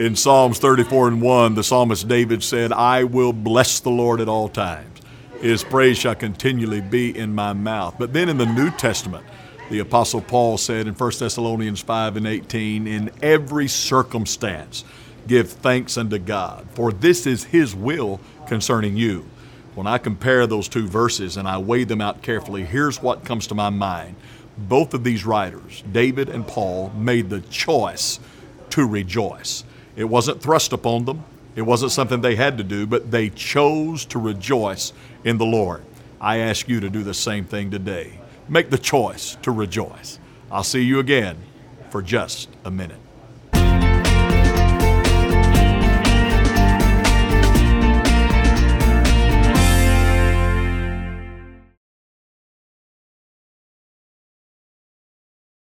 In Psalms 34 and 1, the psalmist David said, I will bless the Lord at all times. His praise shall continually be in my mouth. But then in the New Testament, the Apostle Paul said in 1 Thessalonians 5 and 18, In every circumstance, give thanks unto God, for this is His will concerning you. When I compare those two verses and I weigh them out carefully, here's what comes to my mind. Both of these writers, David and Paul, made the choice to rejoice. It wasn't thrust upon them, it wasn't something they had to do, but they chose to rejoice in the Lord. I ask you to do the same thing today. Make the choice to rejoice. I'll see you again for just a minute.